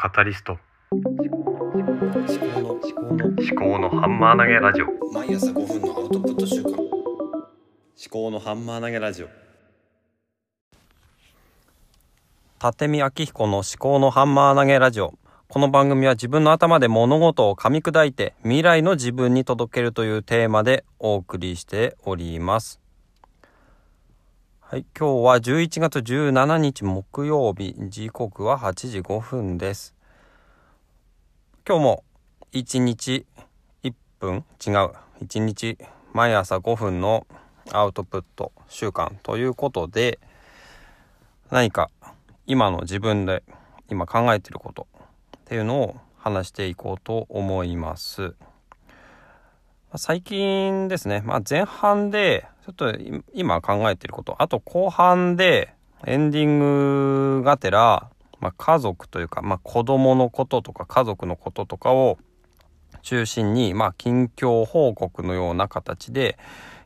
カタリスト。思考の思考の思考のハンマー投げラジオ。毎朝5分のアウトプット週間思考のハンマー投げラジオ。立見明彦の思考のハンマー投げラジオ。この番組は自分の頭で物事を噛み砕いて未来の自分に届けるというテーマでお送りしておりますはい今日は11月17日木曜日時刻は8時5分です今日も1日1分違う1日毎朝5分のアウトプット習慣ということで何か今の自分で今考えてることっていうのを話していこうと思います。最近ですね、まあ、前半でちょっと今考えてることあと後半でエンディングがてら、まあ、家族というか、まあ、子供のこととか家族のこととかを中心に、まあ、近況報告のような形で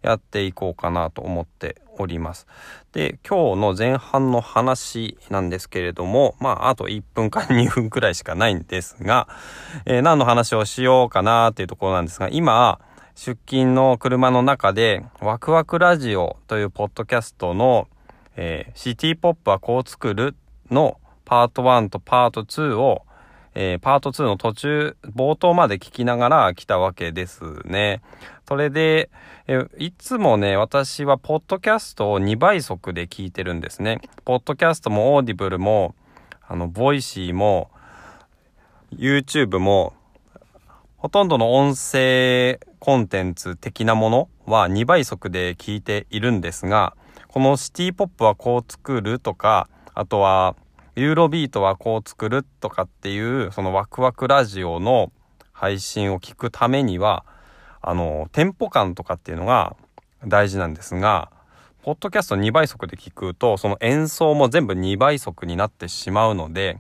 やっていこうかなと思っております。で、今日の前半の話なんですけれども、まあ、あと1分か2分くらいしかないんですが、えー、何の話をしようかなっていうところなんですが、今、出勤の車の中で、ワクワクラジオというポッドキャストの、えー、シティポップはこう作るのパート1とパート2をえー、パート2の途中、冒頭まで聞きながら来たわけですね。それで、えー、いつもね、私はポッドキャストを2倍速で聞いてるんですね。ポッドキャストも Audible も、あの、 Voicy も、YouTube も、ほとんどの音声コンテンツ的なものは2倍速で聞いているんですが、このシティポップはこう作るとか、あとは、ユーロビートはこう作るとかっていう、そのワクワクラジオの配信を聞くためには、あの、テンポ感とかっていうのが大事なんですが、ポッドキャスト2倍速で聞くと、その演奏も全部2倍速になってしまうので、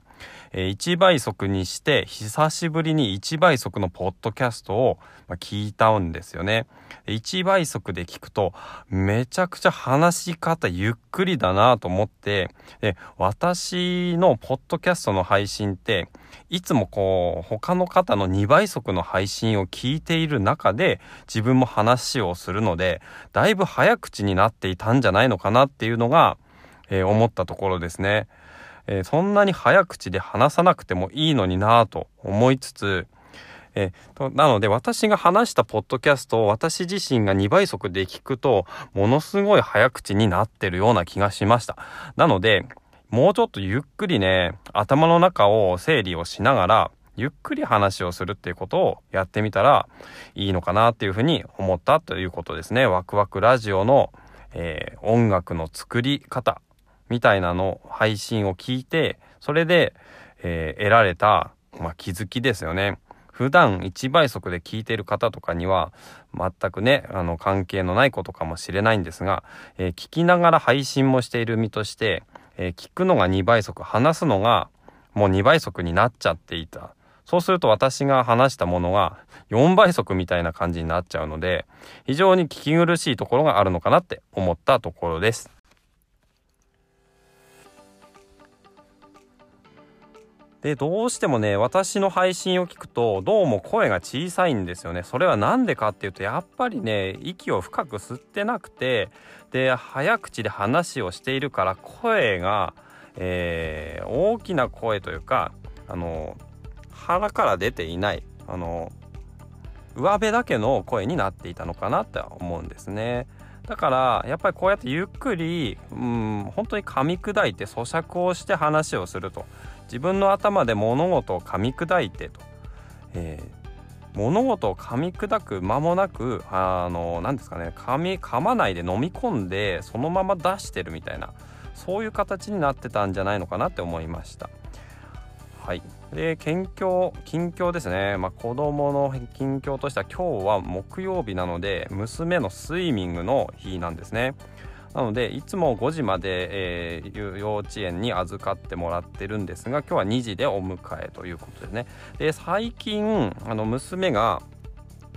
え1倍速にして久しぶりに1倍速のポッドキャストを聞いたんですよね。1倍速で聞くとめちゃくちゃ話し方ゆっくりだなと思ってで私のポッドキャストの配信っていつもこう他の方の2倍速の配信を聞いている中で自分も話をするのでだいぶ早口になっていたんじゃないのかなっていうのが、えー、思ったところですね。えー、そんなに早口で話さなくてもいいのになぁと思いつつ、えー、なので私が話したポッドキャストを私自身が2倍速で聞くとものすごい早口になってるような気がしました。なのでもうちょっとゆっくりね頭の中を整理をしながらゆっくり話をするっていうことをやってみたらいいのかなっていうふうに思ったということですね。ワクワクラジオの、えー、音楽の作り方みたいなの配信を聞いてそれで、えー、得られた、まあ、気づきですよね。普段1倍速で聞いてる方とかには全くねあの関係のないことかもしれないんですが、えー、聞きながら配信もしている身として、えー、聞くのが2倍速話すのがもう2倍速になっちゃっていたそうすると私が話したものが4倍速みたいな感じになっちゃうので非常に聞き苦しいところがあるのかなって思ったところです。で、どうしてもね、私の配信を聞くと、どうも声が小さいんですよね。それは何でかっていうと、やっぱりね、息を深く吸ってなくて、で、早口で話をしているから、声が、えー、大きな声というか、あの、腹から出ていない、あの、上辺だけの声になっていたのかなって思うんですね。だからやっぱりこうやってゆっくりうん本当に噛み砕いて咀嚼をして話をすると自分の頭で物事を噛み砕いてと、えー、物事を噛み砕く間もなくあの何ですかね噛み噛まないで飲み込んでそのまま出してるみたいなそういう形になってたんじゃないのかなって思いました。で近況近況ですね、まあ、子供の近況としては今日は木曜日なので娘のスイミングの日なんですね。なのでいつも5時まで、えー、幼稚園に預かってもらってるんですが今日は2時でお迎えということでねで最近あの娘が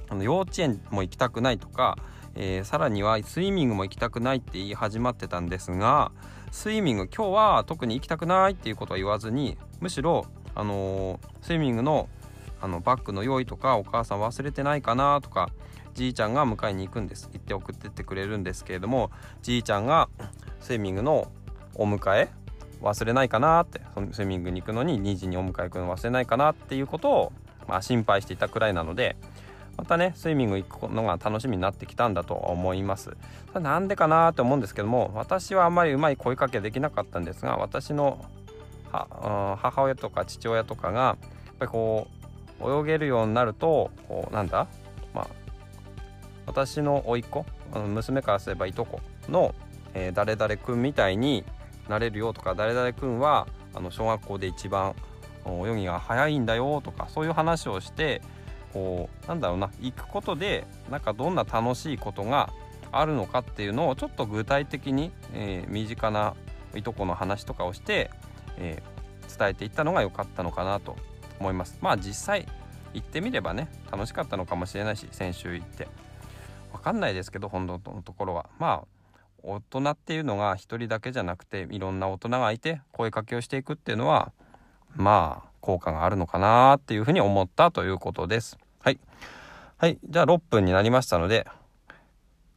あの幼稚園も行きたくないとか、えー、さらにはスイミングも行きたくないって言い始まってたんですがスイミング今日は特に行きたくないっていうことは言わずにむしろ、あのスイミングのあのバッグの用意とかお母さん忘れてないかなとかじいちゃんが迎えに行くんです。行って送ってってくれるんですけれどもじいちゃんがスイミングのお迎え忘れないかなってそのスイミングに行くのに2時にお迎え行くの忘れないかなっていうことを、まあ、心配していたくらいなのでまたねスイミング行くのが楽しみになってきたんだと思います。それなんでかなって思うんですけども私はあんまりうまい声かけできなかったんですが私の母親とか父親とかがやっぱりこう泳げるようになるとこうなんだ？まあ私の甥っ子？娘からすればいとこの、えー誰々君みたいになれるよとか誰々君はあの小学校で一番泳ぎが早いんだよとかそういう話をしてこうなんだろうな行くことでなんかどんな楽しいことがあるのかっていうのをちょっと具体的に、えー身近ないとこの話とかをして、えー伝えていったのが良かったのかなと思います。まあ実際行ってみればね楽しかったのかもしれないし先週行って。わかんないですけど本当のところは。まあ大人っていうのが一人だけじゃなくていろんな大人がいて声かけをしていくっていうのはまあ効果があるのかなっていうふうに思ったということです。はい。はい。じゃあ6分になりましたので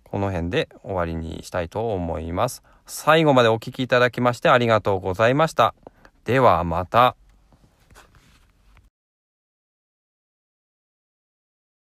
この辺で終わりにしたいと思います。最後までお聞きいただきましてありがとうございました。ではまた。